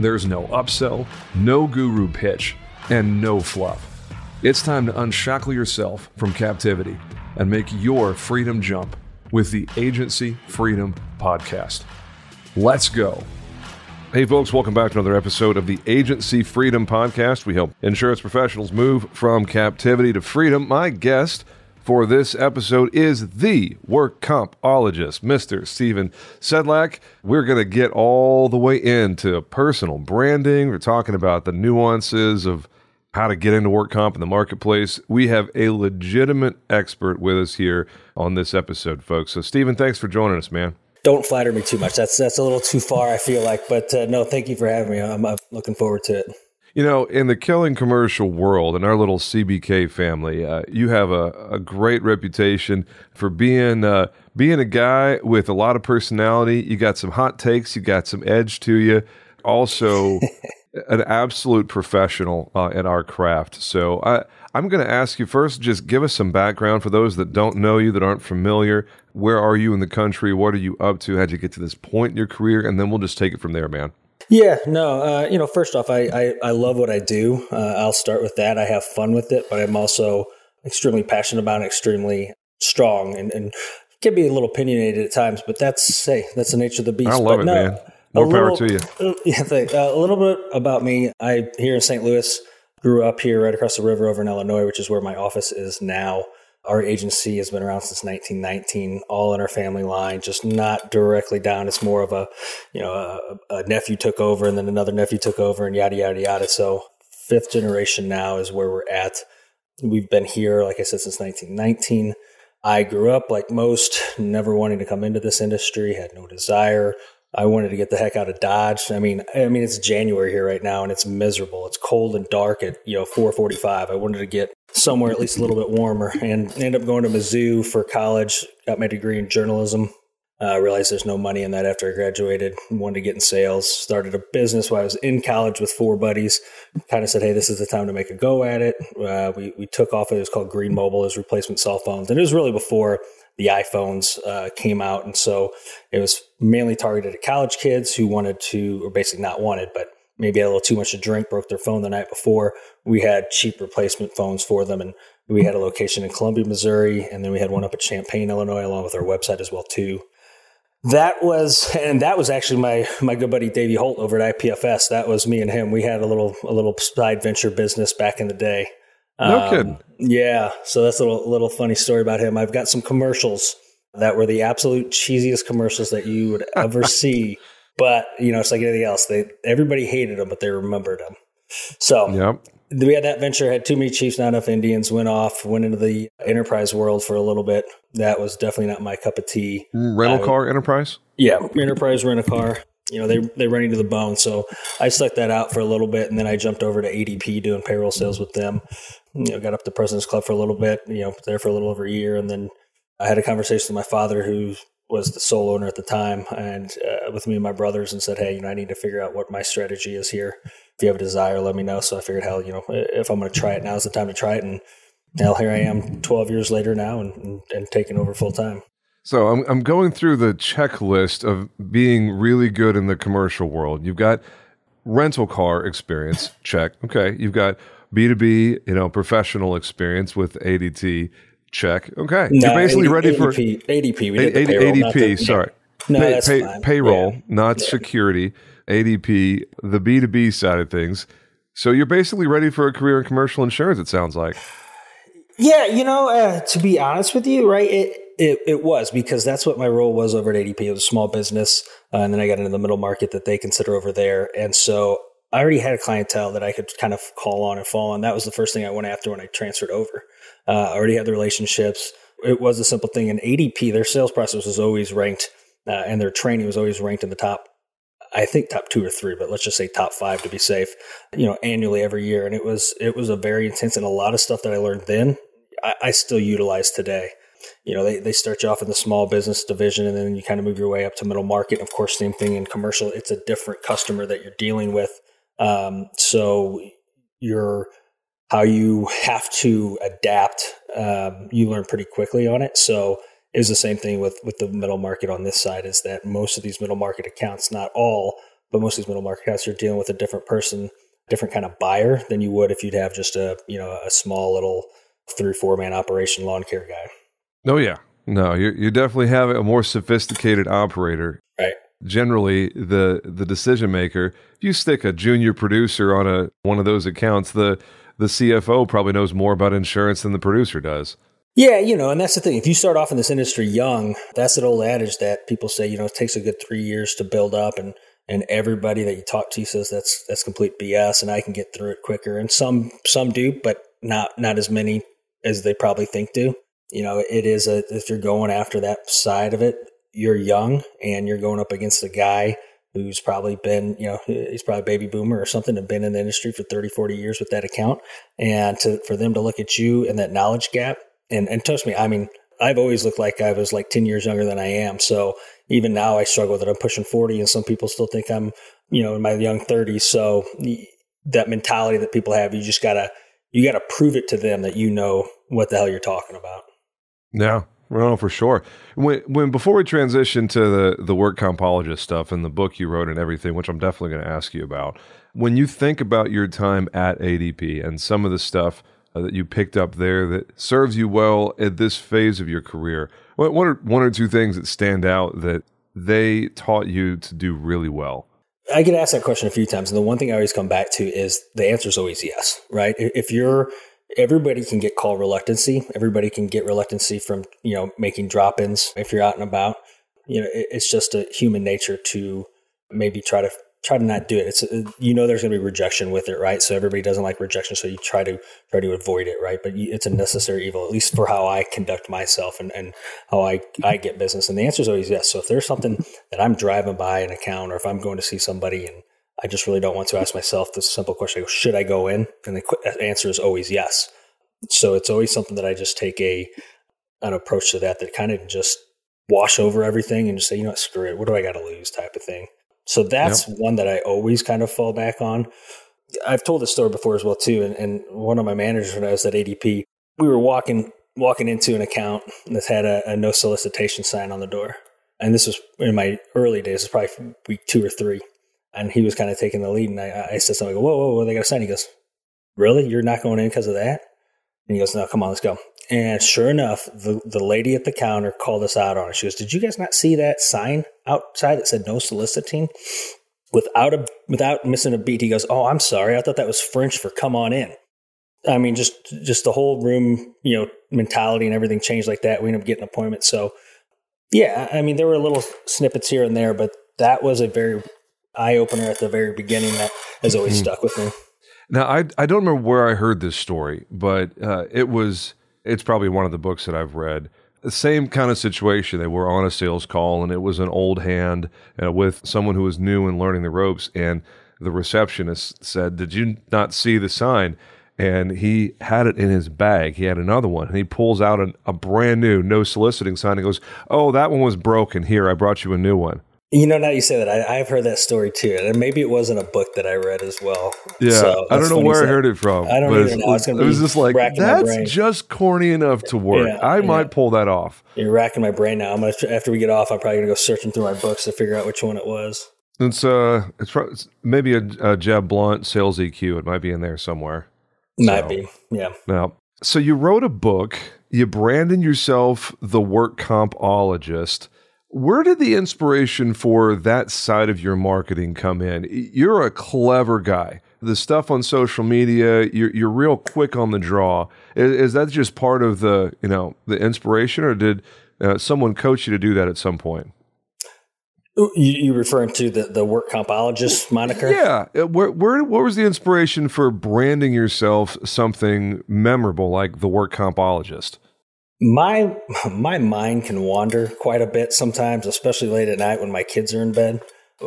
There's no upsell, no guru pitch, and no fluff. It's time to unshackle yourself from captivity and make your freedom jump with the Agency Freedom Podcast. Let's go. Hey, folks, welcome back to another episode of the Agency Freedom Podcast. We help insurance professionals move from captivity to freedom. My guest for this episode is the work compologist, Mr. Stephen Sedlak. We're going to get all the way into personal branding. We're talking about the nuances of how to get into work comp in the marketplace. We have a legitimate expert with us here on this episode, folks. So, Stephen, thanks for joining us, man. Don't flatter me too much. That's that's a little too far. I feel like, but uh, no, thank you for having me. I'm, I'm looking forward to it. You know, in the killing commercial world, in our little CBK family, uh, you have a, a great reputation for being uh, being a guy with a lot of personality. You got some hot takes. You got some edge to you. Also, an absolute professional uh, in our craft. So I, I'm going to ask you first, just give us some background for those that don't know you, that aren't familiar. Where are you in the country? What are you up to? How'd you get to this point in your career? And then we'll just take it from there, man. Yeah, no, uh, you know, first off, I, I, I love what I do. Uh, I'll start with that. I have fun with it, but I'm also extremely passionate about it, extremely strong, and, and can be a little opinionated at times. But that's hey, that's the nature of the beast. I love but it, no, man. More power little- to you. Yeah, thank- uh, a little bit about me. I here in St. Louis, grew up here right across the river over in Illinois, which is where my office is now. Our agency has been around since 1919, all in our family line, just not directly down. It's more of a, you know, a, a nephew took over and then another nephew took over and yada, yada, yada. So fifth generation now is where we're at. We've been here, like I said, since 1919. I grew up like most, never wanting to come into this industry, had no desire. I wanted to get the heck out of Dodge. I mean, I mean, it's January here right now, and it's miserable. It's cold and dark at you know 4:45. I wanted to get somewhere at least a little bit warmer, and ended up going to Mizzou for college. Got my degree in journalism. Uh, realized there's no money in that after I graduated. Wanted to get in sales. Started a business while I was in college with four buddies. Kind of said, "Hey, this is the time to make a go at it." Uh, we we took off. It was called Green Mobile, as replacement cell phones, and it was really before the iPhones uh, came out, and so it was mainly targeted at college kids who wanted to, or basically not wanted, but maybe had a little too much to drink, broke their phone the night before. We had cheap replacement phones for them, and we had a location in Columbia, Missouri, and then we had one up at Champaign, Illinois, along with our website as well too. That was, and that was actually my my good buddy Davey Holt over at IPFS. That was me and him. We had a little a little side venture business back in the day. No um, kidding. Yeah, so that's a little, little funny story about him. I've got some commercials that were the absolute cheesiest commercials that you would ever see. But you know, it's like anything else. They everybody hated them, but they remembered them. So Yep. we had that venture. Had too many Chiefs, not enough Indians. Went off, went into the enterprise world for a little bit. That was definitely not my cup of tea. Rental I- car enterprise? Yeah, enterprise rent a car. You know, they they running to the bone. So I stuck that out for a little bit, and then I jumped over to ADP doing payroll sales with them. You know, got up to President's Club for a little bit. You know, there for a little over a year, and then I had a conversation with my father, who was the sole owner at the time, and uh, with me and my brothers, and said, "Hey, you know, I need to figure out what my strategy is here. If you have a desire, let me know." So I figured, hell, you know, if I'm going to try it, now's the time to try it. And hell, here I am, 12 years later now, and and, and taking over full time. So I'm I'm going through the checklist of being really good in the commercial world. You've got rental car experience, check. Okay. You've got B2B, you know, professional experience with ADT, check. Okay. No, You're basically AD- ready for ADP. ADP. We did A- payroll, ADP, the- sorry. No, Pay- that's pay- fine. payroll, Yeah. not security. ADP, the B2B side of things. So you're basically ready for a career in commercial insurance. It sounds like. Yeah, you know, uh, to be honest with you, right? It, it it was because that's what my role was over at ADP. It was a small business, uh, and then I got into the middle market that they consider over there, and so I already had a clientele that I could kind of call on and fall on. That was the first thing I went after when I transferred over. Uh, already had the relationships. It was a simple thing. In ADP, their sales process was always ranked, uh, and their training was always ranked in the top. I think top two or three, but let's just say top five to be safe. You know, annually every year, and it was it was a very intense and a lot of stuff that I learned then. I, I still utilize today you know, they, they start you off in the small business division and then you kind of move your way up to middle market. Of course, same thing in commercial. It's a different customer that you're dealing with. Um, so you're, how you have to adapt, um, you learn pretty quickly on it. So is the same thing with, with the middle market on this side is that most of these middle market accounts, not all, but most of these middle market accounts, you're dealing with a different person, different kind of buyer than you would if you'd have just a, you know, a small little three, four man operation lawn care guy. Oh yeah, no, you you definitely have a more sophisticated operator. Right. Generally, the the decision maker. If you stick a junior producer on a one of those accounts, the the CFO probably knows more about insurance than the producer does. Yeah, you know, and that's the thing. If you start off in this industry young, that's an old adage that people say, you know, it takes a good three years to build up and and everybody that you talk to says that's that's complete BS and I can get through it quicker. And some some do, but not not as many as they probably think do you know, it is a, if you're going after that side of it, you're young and you're going up against a guy who's probably been, you know, he's probably baby boomer or something and been in the industry for 30, 40 years with that account. And to, for them to look at you and that knowledge gap and, and trust me, I mean, I've always looked like I was like 10 years younger than I am. So even now I struggle with it. I'm pushing 40 and some people still think I'm, you know, in my young 30s. So that mentality that people have, you just gotta, you gotta prove it to them that you know what the hell you're talking about. Yeah, well, for sure. When when before we transition to the the work compologist stuff and the book you wrote and everything, which I'm definitely going to ask you about, when you think about your time at ADP and some of the stuff uh, that you picked up there that serves you well at this phase of your career, what what are one or two things that stand out that they taught you to do really well? I get asked that question a few times, and the one thing I always come back to is the answer is always yes. Right? If you're everybody can get call reluctancy. Everybody can get reluctancy from, you know, making drop ins if you're out and about. You know, it's just a human nature to maybe try to try to not do it. It's uh, you know there's going to be rejection with it, right? So everybody doesn't like rejection, so you try to try to avoid it, right? But it's a necessary evil, at least for how I conduct myself and, and how I I get business. And the answer is always yes. So if there's something that I'm driving by an account, or if I'm going to see somebody and I just really don't want to ask myself this simple question: Should I go in? And the answer is always yes. So it's always something that I just take a an approach to that that kind of just wash over everything and just say, you know what, screw it. What do I got to lose? Type of thing. So that's yep. one that I always kind of fall back on. I've told this story before as well too, and, and one of my managers when I was at ADP, we were walking walking into an account that had a, a no solicitation sign on the door, and this was in my early days. It's probably week two or three and he was kind of taking the lead. And I, I said something, whoa, whoa, whoa, they got a sign. He goes, really? You're not going in because of that? And he goes, no, come on, let's go. And sure enough, the, the lady at the counter called us out on it. She goes, did you guys not see that sign outside that said no soliciting? Without a without missing a beat, he goes, "Oh, I'm sorry. I thought that was French for come on in." I mean, just just the whole room, you know, mentality and everything changed like that. We ended up getting an appointment. So, yeah, I mean, there were little snippets here and there, but that was a very eye opener at the very beginning that has always mm. stuck with me. Now, I I don't remember where I heard this story, but uh, it was it's probably one of the books that I've read. The same kind of situation. They were on a sales call, and it was an old hand uh, with someone who was new and learning the ropes. And the receptionist said, "Did you not see the sign?" And he had it in his bag. He had another one, and he pulls out an, a brand new no soliciting sign. and goes, "Oh, that one was broken. Here, I brought you a new one." You know, now you say that, I, have heard that story too, and maybe it wasn't a book that I read as well. Yeah, so I don't know where I heard it from. I don't even know. It's it was just like that's just corny enough to work. Yeah, I yeah. might pull that off. You're racking my brain now. I'm gonna after we get off, I'm probably gonna go searching through my books to figure out which one it was. It's uh, it's, it's maybe a, a Jeb Blount sales EQ. It might be in there somewhere. Might so, be, yeah. Now, so you wrote a book. You branded yourself the work compologist where did the inspiration for that side of your marketing come in? You're a clever guy. the stuff on social media, you're, you're real quick on the draw. Is, is that just part of the, you know, the inspiration or did uh, someone coach you to do that at some point? You, you referring to the, the work compologist moniker? Yeah. Uh, where, where, what was the inspiration for branding yourself something memorable like the work compologist? My my mind can wander quite a bit sometimes, especially late at night when my kids are in bed.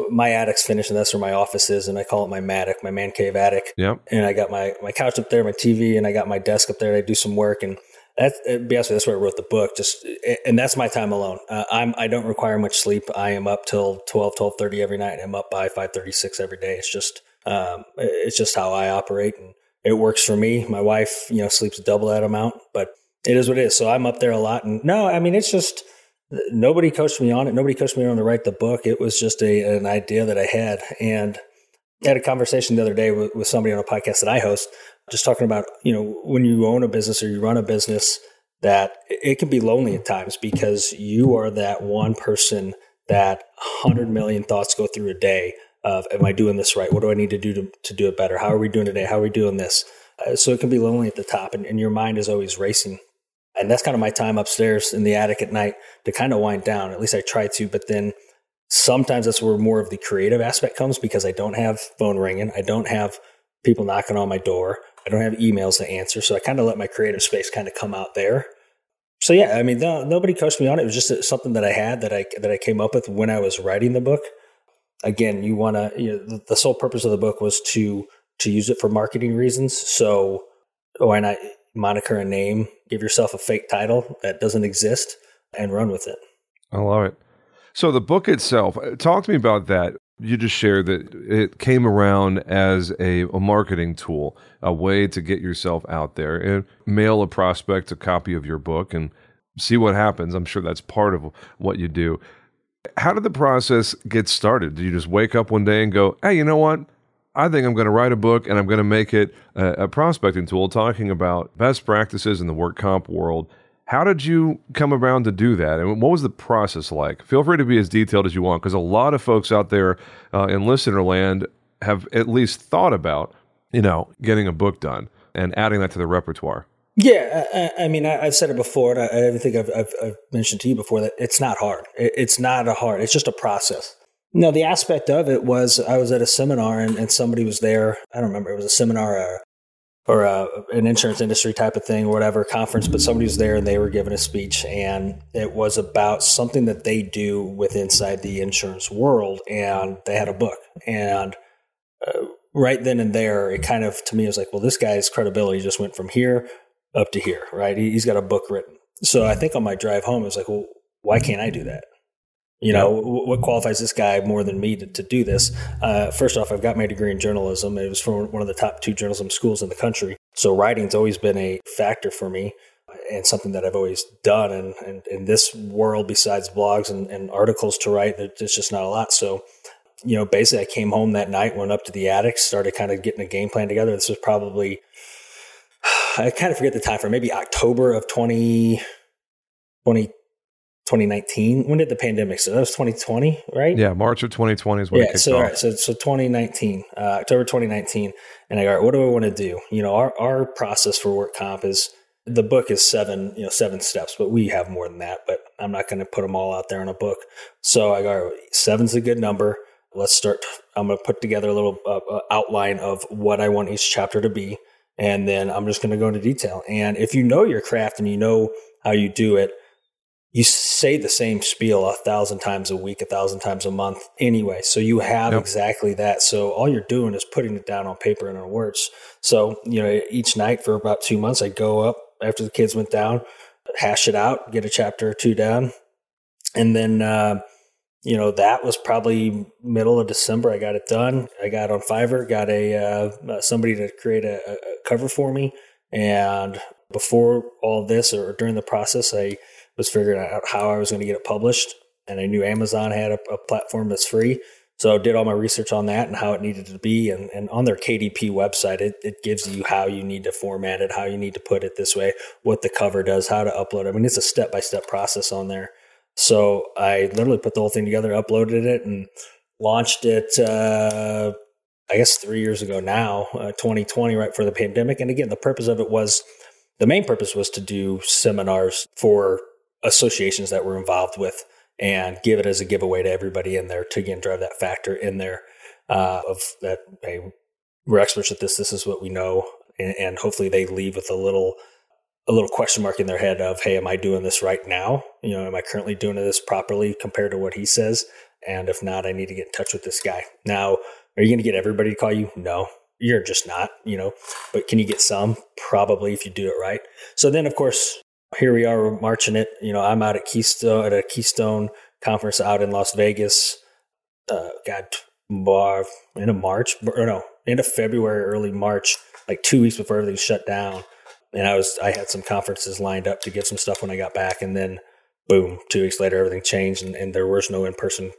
My attic's finished, and that's where my office is, and I call it my attic, my man cave attic. Yep. And I got my my couch up there, my TV, and I got my desk up there. And I do some work, and that's be honest, that's where I wrote the book. Just and that's my time alone. Uh, I'm I don't require much sleep. I am up till 12, 12.30 every night. And I'm up by five thirty six every day. It's just um, it's just how I operate, and it works for me. My wife, you know, sleeps double that amount, but it is what it is. So I'm up there a lot. And no, I mean, it's just nobody coached me on it. Nobody coached me on to write the book. It was just a, an idea that I had. And I had a conversation the other day with, with somebody on a podcast that I host, just talking about, you know, when you own a business or you run a business, that it can be lonely at times because you are that one person that 100 million thoughts go through a day of, am I doing this right? What do I need to do to, to do it better? How are we doing today? How are we doing this? Uh, so it can be lonely at the top and, and your mind is always racing and that's kind of my time upstairs in the attic at night to kind of wind down. At least I try to, but then sometimes that's where more of the creative aspect comes because I don't have phone ringing. I don't have people knocking on my door. I don't have emails to answer. So I kind of let my creative space kind of come out there. So yeah, I mean, no, nobody coached me on it. It was just uh, something that I had that I that I came up with when I was writing the book. Again, you want to. You know, the sole purpose of the book was to to use it for marketing reasons. So oh, why not moniker and name, give yourself a fake title that doesn't exist, and run with it. I love it. So the book itself, uh, talk to me about that. You just shared that it came around as a, a, marketing tool, a way to get yourself out there and mail a prospect a copy of your book and see what happens. I'm sure that's part of what you do. How did the process get started? Did you just wake up one day and go, hey, you know what? I think I'm going to write a book and I'm going to make it a, a, prospecting tool talking about best practices in the work comp world. How did you come around to do that? And what was the process like? Feel free to be as detailed as you want because a lot of folks out there uh, in listener land have at least thought about, you know, getting a book done and adding that to the repertoire. Yeah, I, I mean, I, have said it before, and I, I think I've, I've, I've, mentioned to you before that it's not hard. it's not a hard. It's just a process. No, the aspect of it was I was at a seminar and, and somebody was there. I don't remember. It was a seminar or, uh, or a, uh, an insurance industry type of thing or whatever conference, but somebody was there and they were giving a speech and it was about something that they do with inside the insurance world. And they had a book. And uh, right then and there, it kind of, to me, was like, well, this guy's credibility just went from here up to here, right? He's got a book written. So I think on my drive home, it was like, well, why can't I do that? You know, what qualifies this guy more than me to, to do this? Uh, first off, I've got my degree in journalism. It was from one of the top two journalism schools in the country. So writing's always been a factor for me and something that I've always done. And, in this world, besides blogs and, and articles to write, there's just not a lot. So, you know, basically I came home that night, went up to the attic, started kind of getting a game plan together. This was probably, I kind of forget the time for maybe October of 20, 20 2019. When did the pandemic start? That was 2020, right? Yeah, March of 2020 is when yeah, it kicked so, off. Right, so, so 2019, uh, October 2019. And I go, all right, what do I want to do? You know, our, our process for work comp is the book is seven, you know, seven steps, but we have more than that. But I'm not going to put them all out there in a book. So I go, right, seven's a good number. Let's start. I'm going to put together a little uh, uh, outline of what I want each chapter to be. And then I'm just going to go into detail. And if you know your craft and you know how you do it, you say the same spiel a thousand times a week, a thousand times a month anyway. So you have yep. exactly that. So all you're doing is putting it down on paper and in words. So, you know, each night for about two months, I go up after the kids went down, hash it out, get a chapter or two down. And then, uh, you know, that was probably middle of December. I got it done. I got on Fiverr, got a, uh, somebody to create a, a cover for me. And before all this or during the process, I, was figuring out how I was going to get it published. And I knew Amazon had a, a, platform that's free. So I did all my research on that and how it needed to be. And, and on their KDP website, it, it gives you how you need to format it, how you need to put it this way, what the cover does, how to upload. I mean, it's a step by step process on there. So I literally put the whole thing together, uploaded it, and launched it. Uh, I guess three years ago now, uh, 2020, right for the pandemic. And again, the purpose of it was the main purpose was to do seminars for associations that we're involved with and give it as a giveaway to everybody in there to again drive that factor in there uh, of that hey we're experts at this this is what we know. And, and, hopefully they leave with a little a little question mark in their head of hey am i doing this right now? You know am i currently doing this properly compared to what he says? And if not i need to get in touch with this guy. Now are you going to get everybody to call you? No you're just not you know but can you get some? Probably if you do it right. So then of course here we are marching it. You know, I'm out at Keystone at a Keystone conference out in Las Vegas. Uh, God, bar end of March or no, end of February, early March, like two weeks before everything shut down. And I was I had some conferences lined up to get some stuff when I got back, and then boom, two weeks later everything changed, and, and there was no in person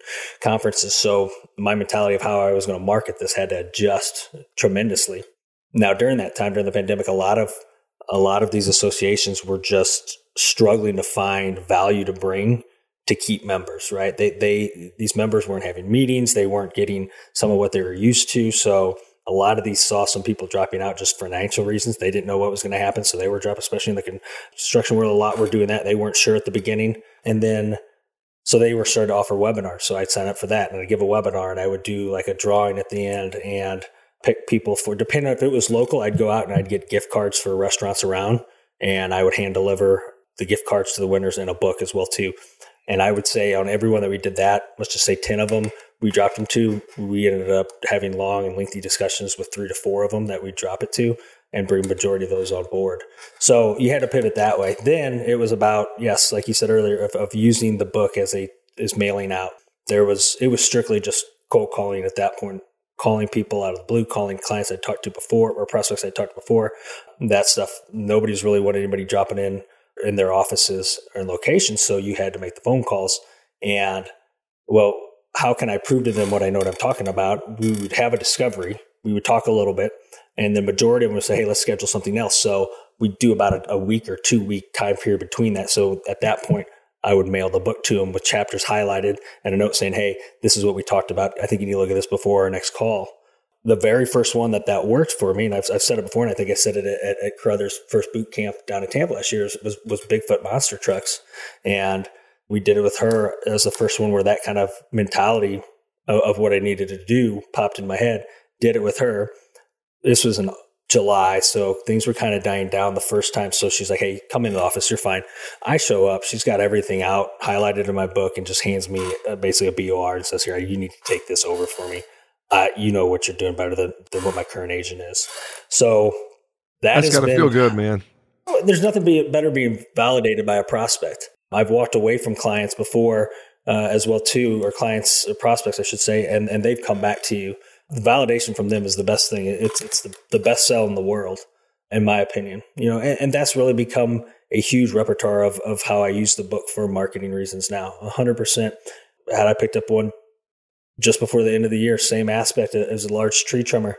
conferences. So my mentality of how I was going to market this had to adjust tremendously. Now during that time during the pandemic, a lot of a lot of these associations were just struggling to find value to bring to keep members, right? They they these members weren't having meetings, they weren't getting some of what they were used to. So a lot of these saw some people dropping out just for financial reasons. They didn't know what was going to happen, so they were dropping. Especially in the construction world, a lot were doing that. They weren't sure at the beginning, and then so they were starting to offer webinars. So I'd sign up for that, and I'd give a webinar, and I would do like a drawing at the end, and pick people for depending on if it was local i'd go out and i'd get gift cards for restaurants around and i would hand deliver the gift cards to the winners and a book as well too. And i would say on everyone that we did that let's just say 10 of them we dropped them to we ended up having long and lengthy discussions with three to four of them that we drop it to and bring majority of those on board. So you had to pivot that way. Then it was about yes like you said earlier of, of using the book as a is mailing out. There was it was strictly just cold calling at that point calling people out of the blue, calling clients I talked to before or prospects I talked to before. That stuff, nobody's really wanted anybody dropping in in their offices or locations. So you had to make the phone calls. And well, how can I prove to them what I know what I'm talking about? We would have a discovery. We would talk a little bit, and the majority of them would say, "Hey, let's schedule something else." So we do about a, a week or two week time period between that. So at that point, I would mail the book to them with chapters highlighted and a note saying, "Hey, this is what we talked about. I think you need to look at this before our next call." The very first one that that worked for me, and I've, I've said it before, and I think I said it at, at Carruthers' first boot camp down in Tampa last year, was, was Bigfoot monster trucks, and we did it with her as the first one where that kind of mentality of, of what I needed to do popped in my head. Did it with her. This was an July, so things were kind of dying down the first time. So she's like, "Hey, come in the office. You're fine." I show up. She's got everything out, highlighted in my book, and just hands me uh, basically a BOR and says, "Here, you need to take this over for me. Uh, you know what you're doing better than, than what my current agent is." So that that's got to feel good, man. There's nothing be, better being validated by a prospect. I've walked away from clients before uh, as well too, or clients or prospects, I should say, and and they've come back to you validation from them is the best thing. It's it's the, the best sell in the world, in my opinion. You know, and, and that's really become a huge repertoire of of how I use the book for marketing reasons now. hundred percent. Had I picked up one just before the end of the year, same aspect as a large tree trimmer.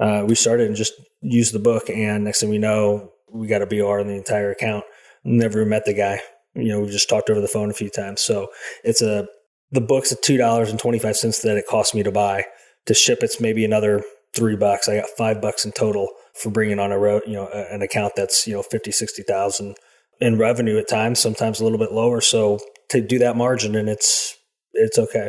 Uh, we started and just used the book, and next thing we know, we got a BR in the entire account. Never met the guy. You know, we just talked over the phone a few times. So it's a the book's at two dollars and twenty five cents that it cost me to buy to ship it's maybe another three bucks. I got five bucks in total for bringing on a road, you know, an account that's, you know, 50, 60,000 in revenue at times, sometimes a little bit lower. So to do that margin and it's, it's okay.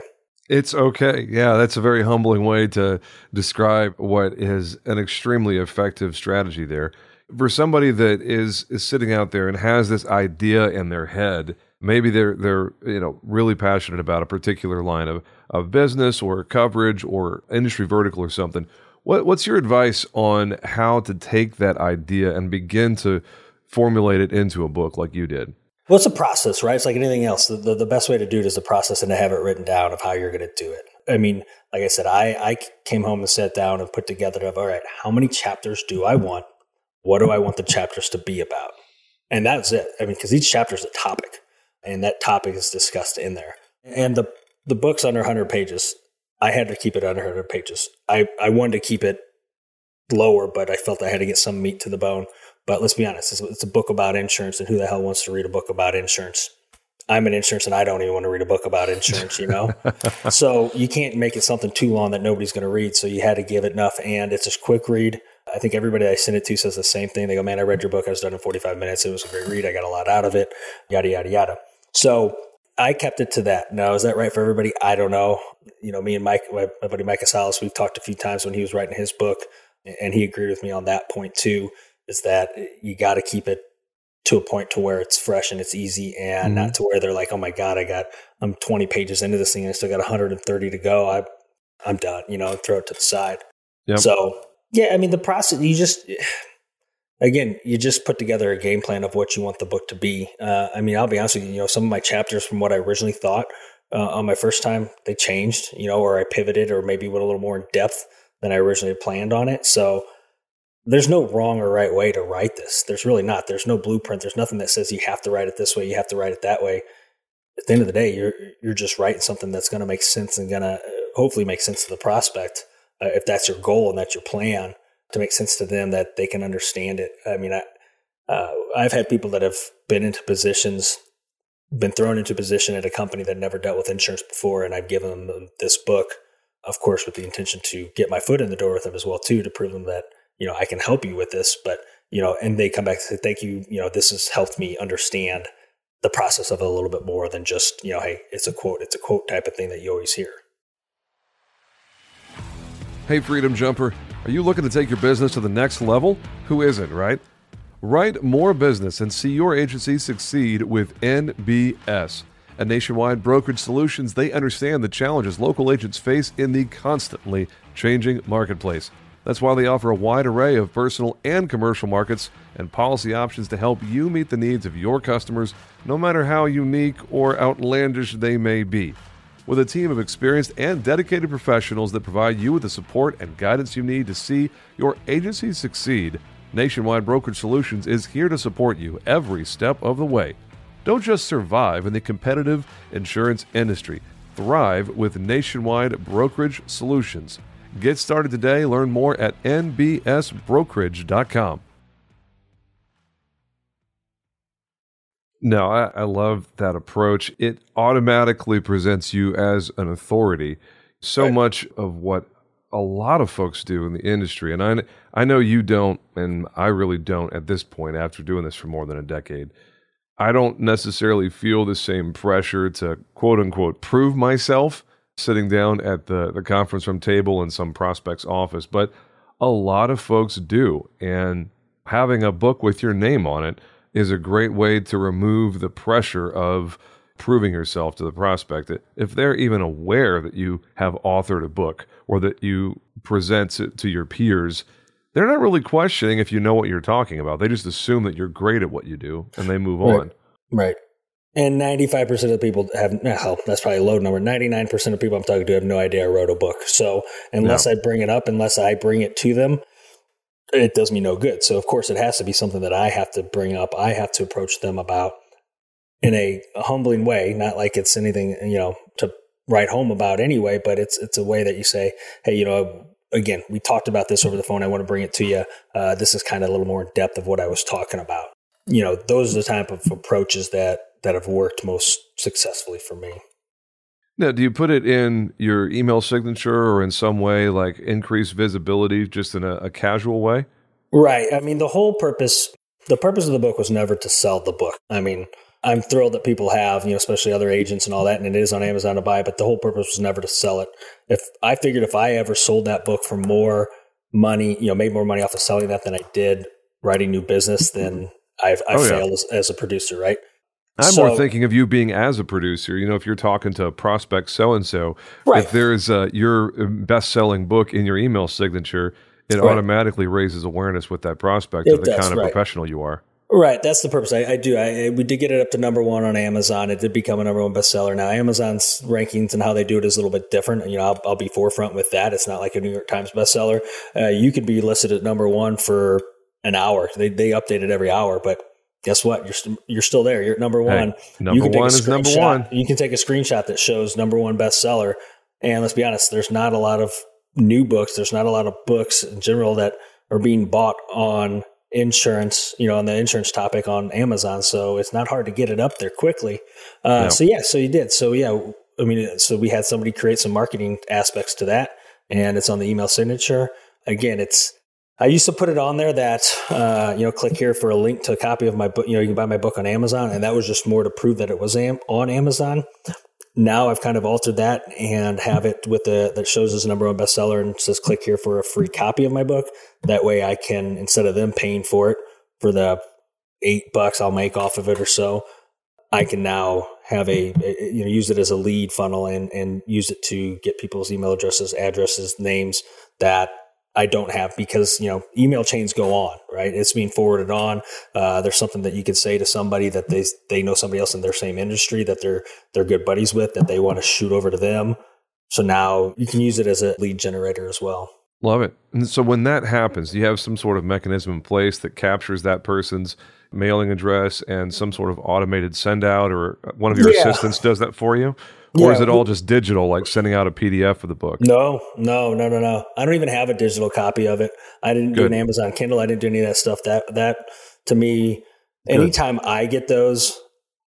It's okay. Yeah, that's a very humbling way to describe what is an extremely effective strategy there. For somebody that is is sitting out there and has this idea in their head maybe they're they're you know really passionate about a particular line of, of business or coverage or industry vertical or something. What, what's your advice on how to take that idea and begin to formulate it into a book like you did? Well it's a process right? It's like anything else. The, the, the best way to do it is the process and to have it written down of how you're going to do it. I mean like i said i i came home and sat down and put together of all right how many chapters do i want? What do i want the chapters to be about? And that's it. I mean because each chapter is a topic and that topic is discussed in there. And the the book's under 100 pages. I had to keep it under 100 pages. I, I wanted to keep it lower, but I felt I had to get some meat to the bone. But let's be honest, it's, it's a book about insurance, and who the hell wants to read a book about insurance? I'm an insurance and I don't even want to read a book about insurance, you know? so you can't make it something too long that nobody's going to read. So you had to give it enough. And it's a quick read. I think everybody I send it to says the same thing. They go, man, I read your book. I was done in 45 minutes. It was a great read. I got a lot out of it, yada, yada, yada. So I kept it to that. Now, is that right for everybody? I don't know. You know, me and Mike, my, my buddy Mike Casales, we've talked a few times when he was writing his book, and he agreed with me on that point too, is that you got to keep it to a point to where it's fresh and it's easy and mm-hmm. not to where they're like, oh my God, I got, I'm 20 pages into this thing and I still got 130 to go. I, I'm done, you know, throw it to the side. Yep. So yeah, I mean, the process, you just, again, you just put together a game plan of what you want the book to be. Uh, I mean, I'll be honest with you, you know, some of my chapters from what I originally thought uh, on my first time, they changed, you know, or I pivoted or maybe went a little more in depth than I originally planned on it. So, there's no wrong or right way to write this. There's really not. There's no blueprint. There's nothing that says you have to write it this way. You have to write it that way. At the end of the day, you're you're just writing something that's going to make sense and going to uh, hopefully make sense to the prospect. Uh, if that's your goal and that's your plan, to make sense to them that they can understand it. I mean, I uh, I've had people that have been into positions, been thrown into position at a company that never dealt with insurance before, and I've given them this book, of course, with the intention to get my foot in the door with them as well too, to prove them that you know, I can help you with this, but, you know, and they come back and say, thank you. You know, this has helped me understand the process of it a little bit more than just, you know, hey, it's a quote, it's a quote type of thing that you always hear. Hey, Freedom Jumper, are you looking to take your business to the next level? Who isn't, right? Write more business and see your agency succeed with NBS. At Nationwide Brokerage Solutions, they understand the challenges local agents face in the constantly changing marketplace. That's why they offer a wide array of personal and commercial markets and policy options to help you meet the needs of your customers, no matter how unique or outlandish they may be. With a team of experienced and dedicated professionals that provide you with the support and guidance you need to see your agency succeed, Nationwide Brokerage Solutions is here to support you every step of the way. Don't just survive in the competitive insurance industry, thrive with Nationwide Brokerage Solutions. Get started today. Learn more at nbsbrokerage.com. No, I, I, love that approach. It automatically presents you as an authority. So right. much of what a lot of folks do in the industry, and I, I know you don't, and I really don't at this point after doing this for more than a decade. I don't necessarily feel the same pressure to quote unquote prove myself sitting down at the, the conference room table in some prospect's office, but a lot of folks do. And having a book with your name on it is a great way to remove the pressure of proving yourself to the prospect. If they're even aware that you have authored a book or that you present it to your peers, they're not really questioning if you know what you're talking about. They just assume that you're great at what you do and they move right. on. Right. And 95% of the people have, hell, that's probably a low number. 99% of people I'm talking to have no idea I wrote a book. So unless no. I bring it up, unless I bring it to them, it does me no good. So of course it has to be something that I have to bring up. I have to approach them about in a, humbling way, not like it's anything, you know, to write home about anyway, but it's, it's a way that you say, Hey, you know, again, we talked about this over the phone. I want to bring it to you. Uh, this is kind of a little more in depth of what I was talking about. You know, those are the type of approaches that that have worked most successfully for me. Now, do you put it in your email signature or in some way like increase visibility just in a, a casual way? Right. I mean, the whole purpose, the purpose of the book was never to sell the book. I mean, I'm thrilled that people have, you know, especially other agents and all that, and it is on Amazon to buy, but the whole purpose was never to sell it. If I figured if I ever sold that book for more money, you know, made more money off of selling that than I did writing new business, then I've, I've oh, failed yeah. as, as a producer, right? I'm so, more thinking of you being as a producer. You know, if you're talking to a prospect so and so, if there's uh, your best selling book in your email signature, it right. automatically raises awareness with that prospect it of the does, kind of right. professional you are. Right, that's the purpose. I, I do. I, we did get it up to number one on Amazon. It did become a number one bestseller. Now, Amazon's rankings and how they do it is a little bit different. You know, I'll, I'll be forefront with that. It's not like a New York Times bestseller. Uh, you could be listed at number one for an hour. They they update it every hour, but guess what? You're st- you're still there. You're at number one. Hey, number one is number one. You can take a screenshot that shows number one bestseller. And let's be honest, there's not a lot of new books. There's not a lot of books in general that are being bought on insurance, you know, on the insurance topic on Amazon. So it's not hard to get it up there quickly. Uh, no. So yeah, so you did. So yeah, I mean, so we had somebody create some marketing aspects to that, and it's on the email signature. Again, it's I used to put it on there that uh, you know, click here for a link to a copy of my book. You know, you can buy my book on Amazon, and that was just more to prove that it was am- on Amazon. Now I've kind of altered that and have it with the that shows as a number one bestseller and says click here for a free copy of my book. That way, I can instead of them paying for it for the eight bucks I'll make off of it or so, I can now have a, you know use it as a lead funnel and and use it to get people's email addresses, addresses, names that I don't have because you know email chains go on, right? It's being forwarded on. Uh, there's something that you could say to somebody that they they know somebody else in their same industry that they're they're good buddies with that they want to shoot over to them. So now you can use it as a lead generator as well. Love it. And so when that happens, you have some sort of mechanism in place that captures that person's mailing address and some sort of automated send out, or one of your yeah. assistants does that for you? Or yeah. is it all just digital, like sending out a PDF of the book? No, no, no, no, no. I don't even have a digital copy of it. I didn't Good. do an Amazon Kindle. I didn't do any of that stuff. That that to me, anytime Good. I get those,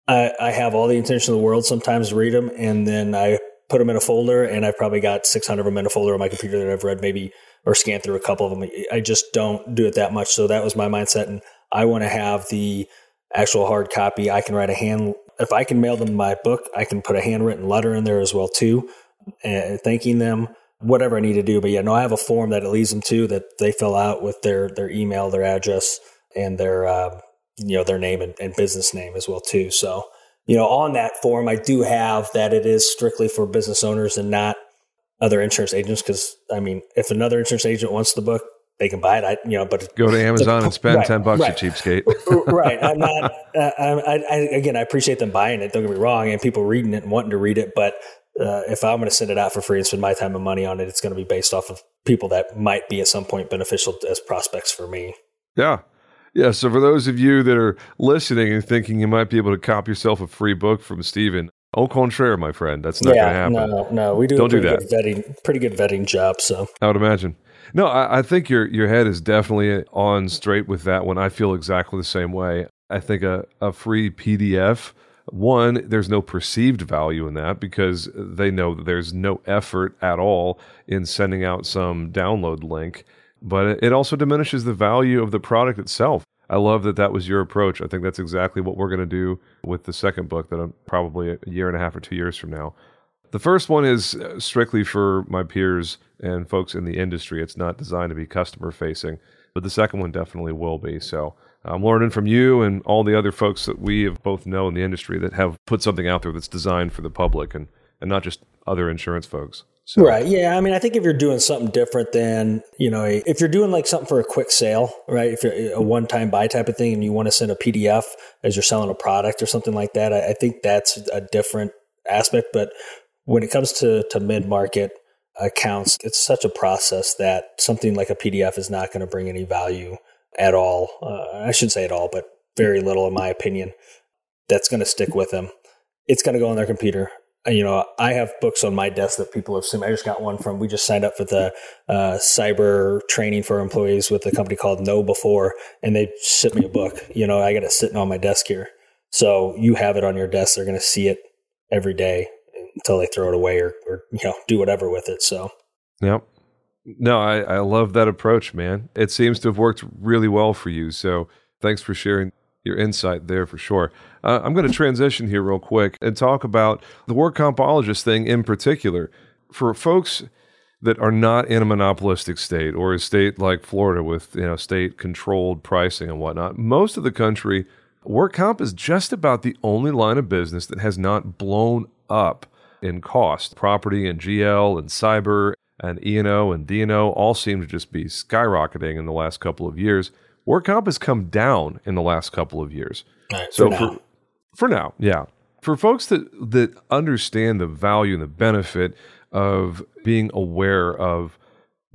I, I have all the intention of the world sometimes to read them, and then I put them in a folder, and I've probably got 600 of them in a folder on my computer that I've read maybe or scanned through a couple of them. I just don't do it that much. So that was my mindset, and I want to have the actual hard copy. I can write a hand. If I can mail them my book, I can put a handwritten letter in there as well too, thanking them. Whatever I need to do, but yeah, no, I have a form that it leads them to that they fill out with their their email, their address, and their uh, you know their name and, and business name as well too. So you know, on that form, I do have that it is strictly for business owners and not other insurance agents. Because I mean, if another insurance agent wants the book, they can buy it. I, you know, but go to Amazon and spend right, ten bucks, right. you cheapskate. right. I'm not. Uh, I, I, again, I appreciate them buying it. Don't get me wrong, and people reading it and wanting to read it. But uh, if I'm going to send it out for free and spend my time and money on it, it's going to be based off of people that might be at some point beneficial as prospects for me. Yeah. Yeah. So for those of you that are listening and thinking you might be able to cop yourself a free book from Stephen, au contraire, my friend, that's not yeah, going to happen. No, no, we do Don't do that. vetting, pretty good vetting job. So I would imagine. No, I, I, think your your head is definitely on straight with that one. I feel exactly the same way. I think a, a free PDF, one, there's no perceived value in that because they know that there's no effort at all in sending out some download link. But it also diminishes the value of the product itself. I love that that was your approach. I think that's exactly what we're going to do with the second book that I'm probably a year and a half or two years from now. The first one is uh, strictly for my peers and folks in the industry. It's not designed to be customer facing, but the second one definitely will be. So I'm learning from you and all the other folks that we have both know in the industry that have put something out there that's designed for the public and, and not just other insurance folks. So. Right. Yeah. I mean, I think if you're doing something different than, you know, if you're doing like something for a quick sale, right? If you're a one time buy type of thing and you want to send a PDF as you're selling a product or something like that, I, I think that's a different aspect. But when it comes to, to mid market accounts, it's such a process that something like a PDF is not going to bring any value at all. Uh, I shouldn't say at all, but very little, in my opinion, that's going to stick with them. It's going to go on their computer. You know, I have books on my desk that people have seen. I just got one from, we just signed up for the uh, cyber training for employees with a company called KnowBe4, and they sent me a book. You know, I got it sitting on my desk here. So you have it on your desk. They're going to see it every day until they throw it away or, or you know do whatever with it. So, yep. No, I, I love that approach, man. It seems to have worked really well for you. So, thanks for sharing your insight there for sure. Uh, I'm going to transition here real quick and talk about the work compologist thing in particular. For folks that are not in a monopolistic state or a state like Florida with you know state controlled pricing and whatnot, most of the country work comp is just about the only line of business that has not blown up in cost. Property and GL and cyber and E&O and D&O all seem to just be skyrocketing in the last couple of years. Work comp has come down in the last couple of years. Right, so for, for, for now, yeah. For folks that that understand the value and the benefit of being aware of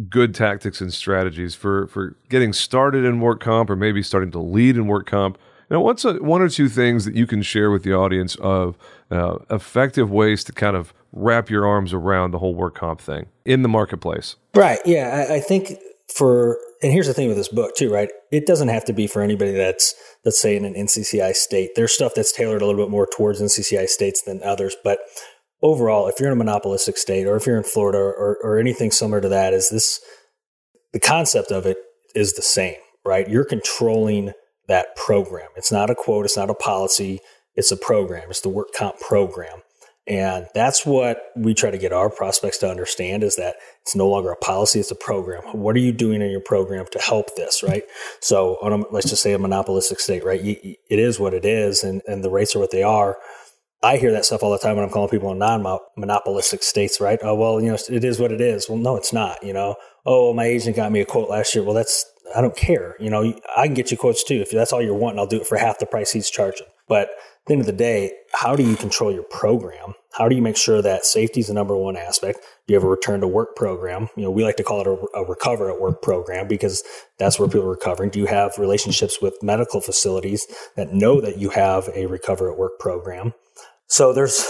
good tactics and strategies for for getting started in work comp or maybe starting to lead in work comp, now, what's a, one or two things that you can share with the audience of uh, effective ways to kind of wrap your arms around the whole work comp thing in the marketplace? Right. Yeah. I, I think for and here's the thing with this book too, right? It doesn't have to be for anybody that's let's say in an NCCI state. There's stuff that's tailored a little bit more towards NCCI states than others, but overall, if you're in a monopolistic state or if you're in Florida or, or anything similar to that, is this the concept of it is the same, right? You're controlling that program. It's not a quote, it's not a policy, it's a program. It's the work comp program. And that's what we try to get our prospects to understand is that it's no longer a policy, it's a program. What are you doing in your program to help this, right? So, a, let's just say a monopolistic state, right? it is what it is, and, and the rates are what they are. I hear that stuff all the time when I'm calling people in non-monopolistic states, right? Oh, well, you know, it is what it is. Well, no, it's not. You know, oh, my agent got me a quote last year. Well, that's I don't care. You know, I can get you quotes too. If that's all you're wanting, I'll do it for half the price he's charging. But at the end of the day, how do you control your program? How do you make sure that safety is the number one aspect? Do you have a return to work program? You know, we like to call it a, a recover at work program because that's where people are recovering. Do you have relationships with medical facilities that know that you have a recover at work program? So there's,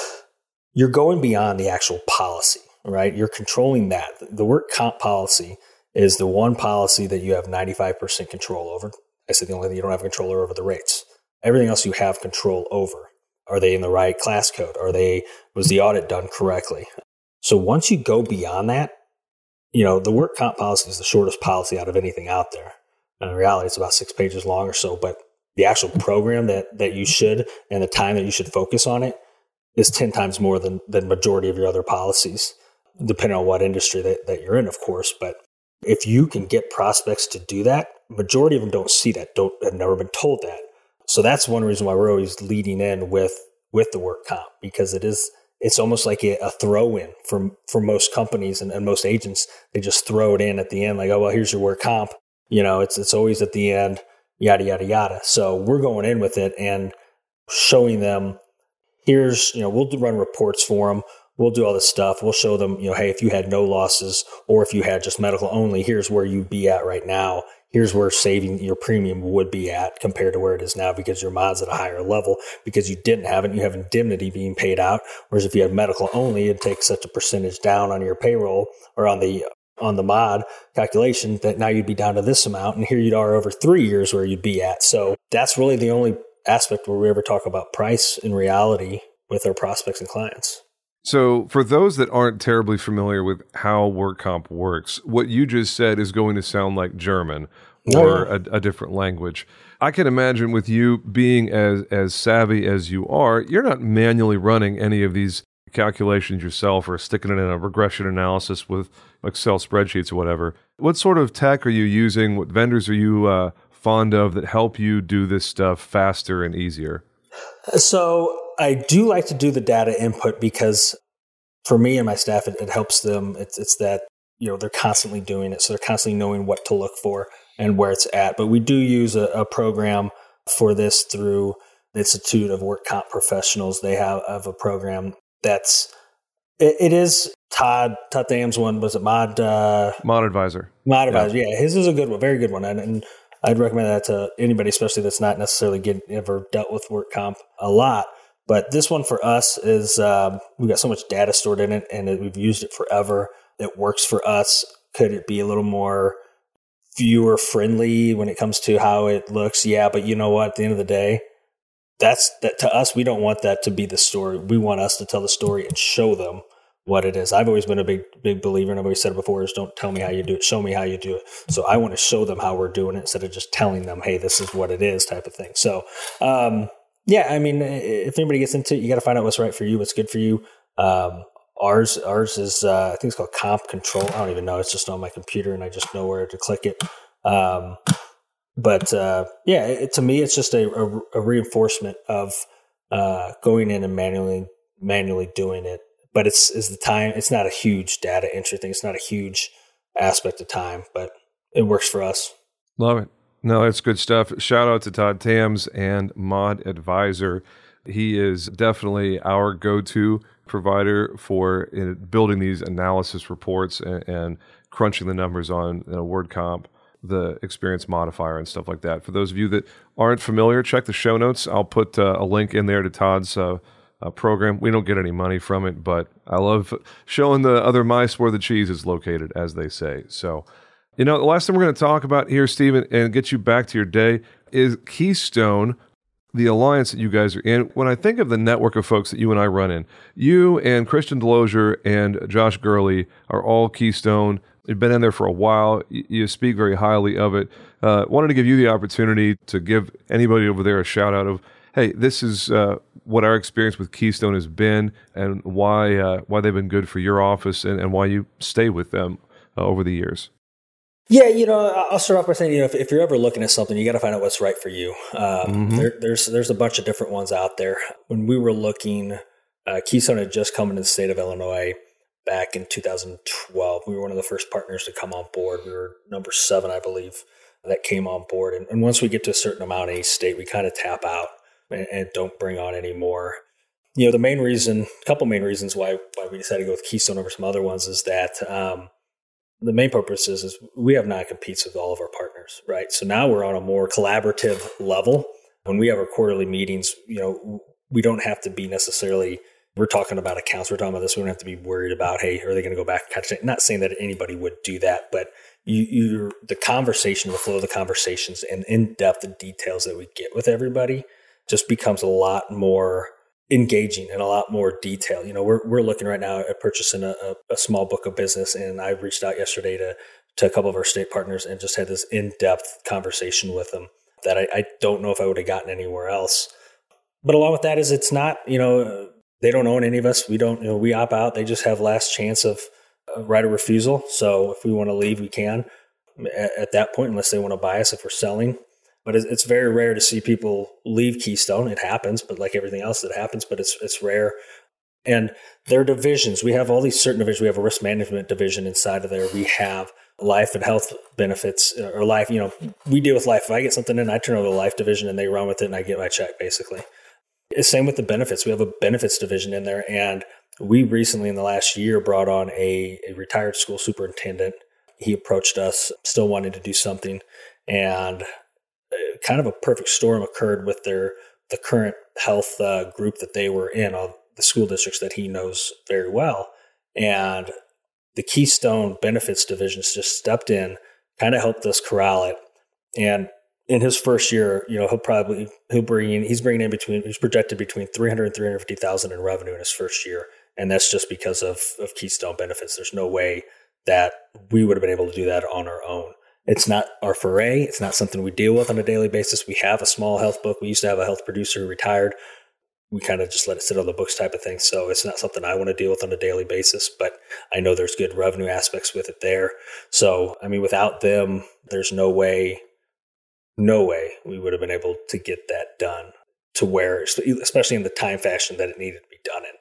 you're going beyond the actual policy, right? You're controlling that. The work comp policy is the one policy that you have 95% control over. I said the only thing you don't have control over are the rates. Everything else you have control over. Are they in the right class code? Are they was the audit done correctly? So once you go beyond that, you know, the work comp policy is the shortest policy out of anything out there. And in reality, it's about six pages long or so, but the actual program that that you should and the time that you should focus on it is 10 times more than the majority of your other policies, depending on what industry that, that you're in, of course. But if you can get prospects to do that, majority of them don't see that, don't have never been told that. So that's one reason why we're always leading in with with the work comp because it is it's almost like a, a throw in for for most companies and, and, most agents. They just throw it in at the end, like, oh well, here's your work comp. You know, it's it's always at the end, yada yada yada. So we're going in with it and showing them. Here's you know we'll run reports for them. We'll do all this stuff. We'll show them, you know, hey, if you had no losses or if you had just medical only, here's where you'd be at right now here's where saving your premium would be at compared to where it is now because your mod's at a higher level because you didn't have it. You have indemnity being paid out. Whereas if you had medical only, it'd take such a percentage down on your payroll or on the on the mod calculation that now you'd be down to this amount. And here you are over three years where you'd be at. So that's really the only aspect where we ever talk about price in reality with our prospects and clients. So, for those that aren't terribly familiar with how work comp works, what you just said is going to sound like German or a, a, different language. I can imagine with you being as as savvy as you are, you're not manually running any of these calculations yourself or sticking it in a regression analysis with Excel spreadsheets or whatever. What sort of tech are you using? What vendors are you uh, fond of that help you do this stuff faster and easier? So I do like to do the data input because for me and my staff, it, it helps them. It's, it's that, you know, they're constantly doing it. So they're constantly knowing what to look for and where it's at. But we do use a, a program for this through the Institute of Work Comp Professionals. They have, have a program that's, it, it is Todd, Todd Tham's one. Was it Mod? Uh, Mod Advisor. Mod Advisor. Yeah. yeah. his is a good one, very good one. And, and I'd recommend that to anybody, especially that's not necessarily getting ever dealt with work comp a lot. But this one for us is um, we've got so much data stored in it, and we've used it forever. It works for us. Could it be a little more viewer friendly when it comes to how it looks? Yeah, but you know what? At the end of the day, that's that to us. We don't want that to be the story. We want us to tell the story and show them what it is. I've always been a big, big believer, and I've always said it before: is don't tell me how you do it, show me how you do it. So I want to show them how we're doing it instead of just telling them, "Hey, this is what it is," type of thing. So, um, yeah, I mean, if anybody gets into it, you got to find out what's right for you, what's good for you. Um, ours, ours is uh, I think it's called Comp Control. I don't even know. It's just on my computer, and I just know where to click it. Um, but uh, yeah, it, to me, it's just a, a, a reinforcement of uh, going in and manually manually doing it. But it's is the time. It's not a huge data entry thing. It's not a huge aspect of time, but it works for us. Love it. No, that's good stuff. Shout out to Todd Tams and Mod Advisor. He is definitely our go to provider for uh, building these analysis reports and, and crunching the numbers on you know, work comp, the experience modifier, and stuff like that. For those of you that aren't familiar, check the show notes. I'll put uh, a link in there to Todd's. Uh, uh, program. We don't get any money from it, but I love showing the other mice where the cheese is located, as they say. So You know, the last thing we're going to talk about here, Stephen, and get you back to your day is Keystone, the alliance that you guys are in. When I think of the network of folks that you and I run in, you and Christian Delozier and Josh Gurley are all Keystone. You've been in there for a while. You speak very highly of it. Uh, wanted to give you the opportunity to give anybody over there a shout out of, hey, this is uh, what our experience with Keystone has been, and why uh, why they've been good for your office, and, and why you stay with them uh, over the years. Yeah, you know, I'll start off by saying, you know, if, if you're ever looking at something, you got to find out what's right for you. Um, mm-hmm. there, there's there's a bunch of different ones out there. When we were looking, uh, Keystone had just come into the state of Illinois back in 2012. We were one of the first partners to come on board. We were number seven, I believe, that came on board. And, and once we get to a certain amount in each state, we kind of tap out and, and don't bring on any more. You know, the main reason, a couple main reasons why why we decided to go with Keystone over some other ones is that. Um, the main purpose is, is we have non competes with all of our partners, right? So now we're on a more collaborative level. When we have our quarterly meetings, you know, we don't have to be necessarily we're talking about accounts, we're talking about this, we don't have to be worried about, hey, are they going to go back? Not saying that anybody would do that, but you, you the conversation, the flow of the conversations and in depth the details that we get with everybody just becomes a lot more engaging in a lot more detail. You know, we're we're looking right now at purchasing a, a, small book of business, and I reached out yesterday to to a couple of our state partners and just had this in depth conversation with them that I, I don't know if I would have gotten anywhere else. But along with that is it's not you know they don't own any of us. We don't you know we opt out. They just have last chance of right of refusal. So if we want to leave, we can at that point, unless they want to buy us if we're selling but it's, very rare to see people leave Keystone. It happens, but like everything else that happens, but it's it's rare. And their divisions, we have all these certain divisions. We have a risk management division inside of there. We have life and health benefits uh, or life. You know, we deal with life. If I get something in, I turn over the life division and they run with it, and I get my check basically. same with the benefits. We have a benefits division in there, and we recently in the last year brought on a, a retired school superintendent. He approached us, still wanting to do something, and kind of a perfect storm occurred with their the current health uh, group that they were in, all the school districts that he knows very well, and the Keystone Benefits divisions just stepped in, kind of helped us corral it, and in his first year, you know, he'll probably he'll bring in, he's bringing in between he's projected between 300 and 350,000 in revenue in his first year, and that's just because of of Keystone Benefits. There's no way that we would have been able to do that on our own. It's not our foray. It's not something we deal with on a daily basis. We have a small health book. We used to have a health producer who retired. We kind of just let it sit on the books type of thing. So it's not something I want to deal with on a daily basis, but I know there's good revenue aspects with it there. So, I mean, without them, there's no way, no way we would have been able to get that done to where, especially in the time fashion that it needed to be done in.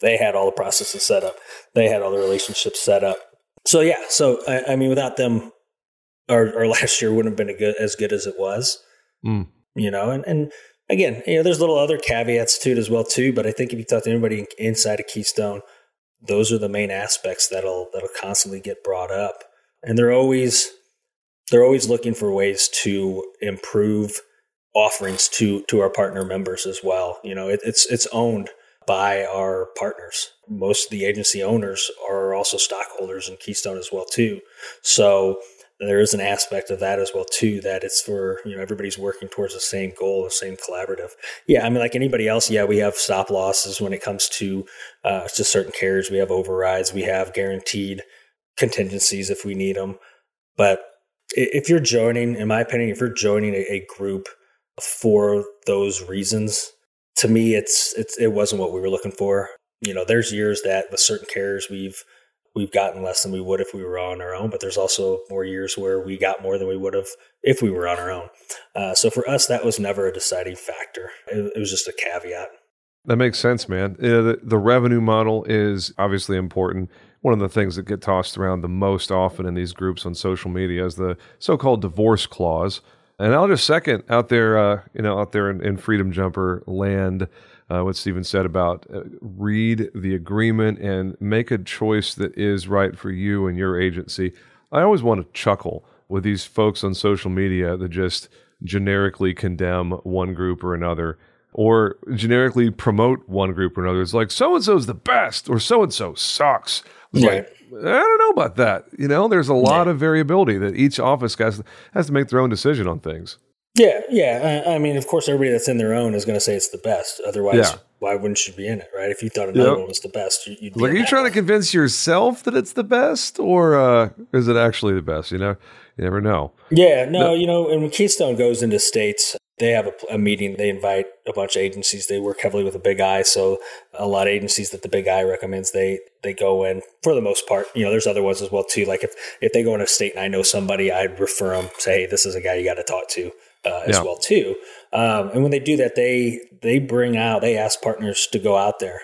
They had all the processes set up. They had all the relationships set up. So yeah, so I, I mean, without them, our, our last year wouldn't have been good, as good as it was. Mm. You know, and, and again, you know, there's little other caveats to it as well too. But I think if you talk to anybody inside of Keystone, those are the main aspects that'll that'll constantly get brought up, and they're always they're always looking for ways to improve offerings to to our partner members as well. You know, it, it's it's owned by our partners. Most of the agency owners are also stockholders in Keystone as well too. So there is an aspect of that as well too that it's for you know everybody's working towards the same goal the same collaborative. Yeah i mean like anybody else yeah we have stop losses when it comes to uh, to certain carriers. We have overrides. We have guaranteed contingencies if we need them but if you're joining in my opinion if you're joining a, a group for those reasons to me it's it's it wasn't what we were looking for. You know there's years that with certain carriers we've we've gotten less than we would if we were on our own, but there's also more years where we got more than we would have if we were on our own. Uh, so for us, that was never a deciding factor. It, it was just a caveat. That makes sense, man. the, the revenue model is obviously important. One of the things that get tossed around the most often in these groups on social media is the so-called divorce clause. And I'll just second out there, uh, you know, out there in, in Freedom Jumper land uh, what Stephen said about uh, read the agreement and make a choice that is right for you and your agency. I always want to chuckle with these folks on social media that just generically condemn one group or another. or generically promote one group or another. It's like so and so's the best or so and so sucks. It's Right. like, I don't know about that. You know, there's a lot Yeah. of variability that each office has has to make their own decision on things. Yeah, yeah. I, I mean, of course, everybody that's in their own is going to say it's the best. Otherwise, Yeah. why wouldn't you be in it, right? If you thought another Yep. one was the best, you- you'd be Like, are you trying to convince yourself that it's the best, or uh, is it actually the best? You know, you never know. Yeah, no, No. you know, and when Keystone goes into states, they have a, a meeting. They invite a bunch of agencies. They work heavily with the Big I, so a lot of agencies that the Big I recommends they they go in for the most part. You know, there's other ones as well too. Like if if they go in a state and I know somebody, I'd refer them. Say, hey, this is a guy you got to talk to uh, as Yeah. well too. Um, and when they do that, they they bring out they ask partners to go out there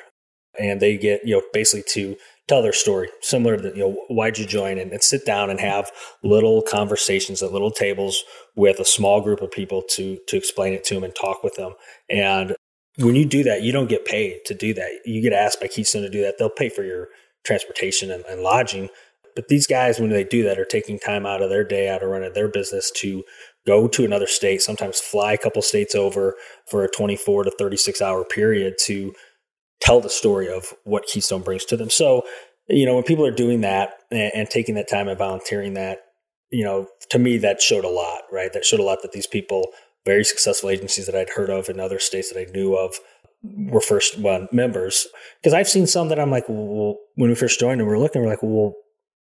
and they get you know basically to tell their story similar to you know why'd you join and, and sit down and have little conversations at little tables with a small group of people to to explain it to them and talk with them and when you do that you don't get paid to do that you get asked by keystone to do that they'll pay for your transportation and, and lodging but these guys when they do that are taking time out of their day out of running their business to go to another state sometimes fly a couple states over for a 24 to 36 hour period to tell the story of what Keystone brings to them. So, you know, when people are doing that and, and taking that time and volunteering that, you know, to me, that showed a lot, right? That showed a lot that these people, very successful agencies that I'd heard of in other states that I knew of, were first one members. Because I've seen some that I'm like, well, when we first joined and we're looking, we're like, well,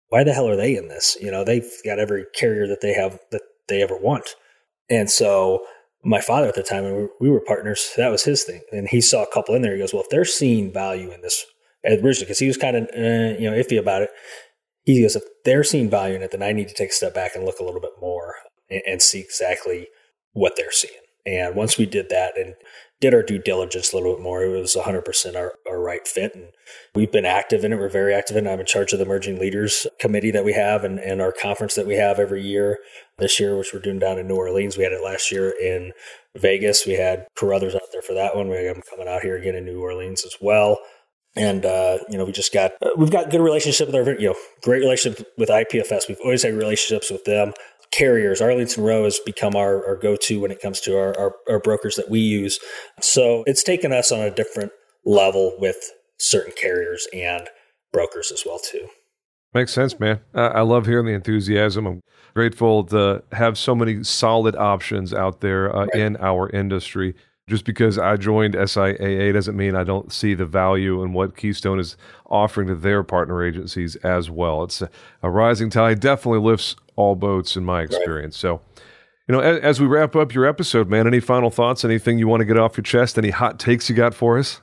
why the hell are they in this? You know, they've got every carrier that they have that they ever want. And so my father at the time, and we- we were partners, that was his thing. And he saw a couple in there. He goes, well, if they're seeing value in this originally, because he was kind of, uh, you know, iffy about it. He goes, if they're seeing value in it, then I need to take a step back and look a little bit more and, and see exactly what they're seeing. And once we did that and did our due diligence a little bit more, it was 100% our, our right fit. And we've been active in it. We're very active in it. I'm in charge of the Emerging Leaders Committee that we have and, and our conference that we have every year this year, which we're doing down in New Orleans. We had it last year in Vegas. We had Carruthers out there for that one. We them coming out here again in New Orleans as well. And uh, you know, we just got uh, we've got good relationship with our you know great relationship with IPFS. We've always had relationships with them. Carriers, Arlington/Roe has become our, our go to when it comes to our, our, our brokers that we use. So it's taken us on a different level with certain carriers and brokers as well too. Makes sense, man. I, love hearing the enthusiasm. I'm grateful to have so many solid options out there uh, Right. in our industry. Just because I joined SIAA doesn't mean I don't see the value in what Keystone is offering to their partner agencies as well. It's a, a rising tide definitely lifts all boats in my experience. So, you know, as, as we wrap up your episode, man, any final thoughts? Anything you want to get off your chest? Any hot takes you got for us?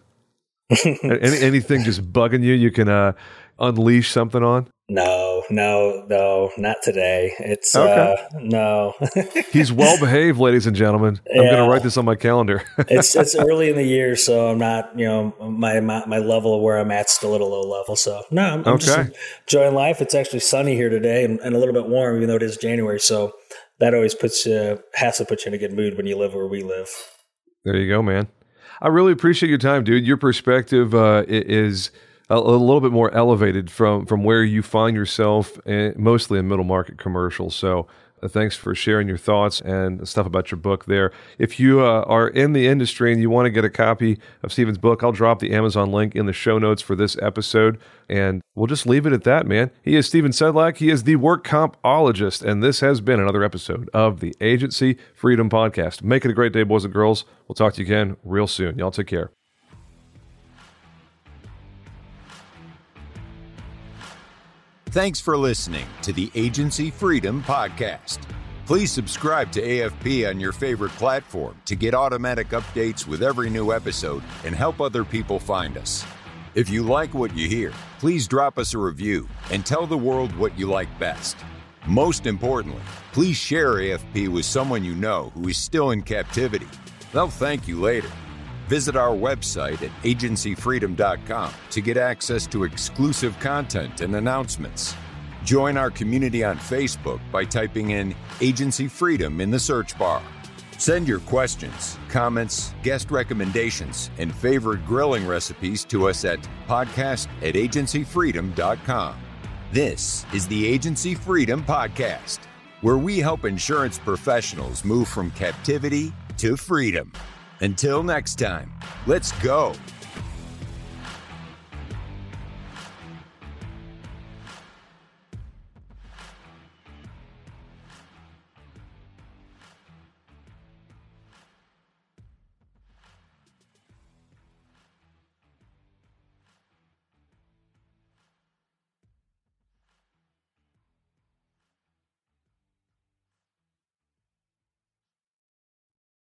any, anything just bugging you? You can uh, unleash something on. No, no, no, not today. It's Okay. uh no. He's well behaved, ladies and gentlemen. I'm going to write this on my calendar. it's it's early in the year, so I'm not, you know, my my, my level of where I'm at still at a low level. So no, I'm, I'm just enjoying life. It's actually sunny here today and, and a little bit warm, even though it is January. So that always puts you has to put you in a good mood when you live where we live. there you go, man. I really appreciate your time, dude. Your perspective uh, is a, a little bit more elevated from from where you find yourself, eh, mostly in middle market commercials. So. uh, Thanks for sharing your thoughts and stuff about your book there. If you uh, are in the industry and you want to get a copy of Stephen's book, I'll drop the Amazon link in the show notes for this episode. And we'll just leave it at that, man. He is Stephen Sedlak. He is the work compologist. And this has been another episode of the Agency Freedom Podcast. Make it a great day, boys and girls. We'll talk to you again real soon. Y'all take care. Thanks for listening to the Agency Freedom Podcast. Please subscribe to AFP on your favorite platform to get automatic updates with every new episode and help other people find us. If you like what you hear, please drop us a review and tell the world what you like best. Most importantly, please share AFP with someone you know who is still in captivity. They'll thank you later. Visit our website at agencyfreedom.com to get access to exclusive content and announcements. Join our community on Facebook by typing in Agency Freedom in the search bar. Send your questions, comments, guest recommendations, and favorite grilling recipes to us at podcast at agencyfreedom.com. This is the Agency Freedom Podcast, where we help insurance professionals move from captivity to freedom. Until next time, let's go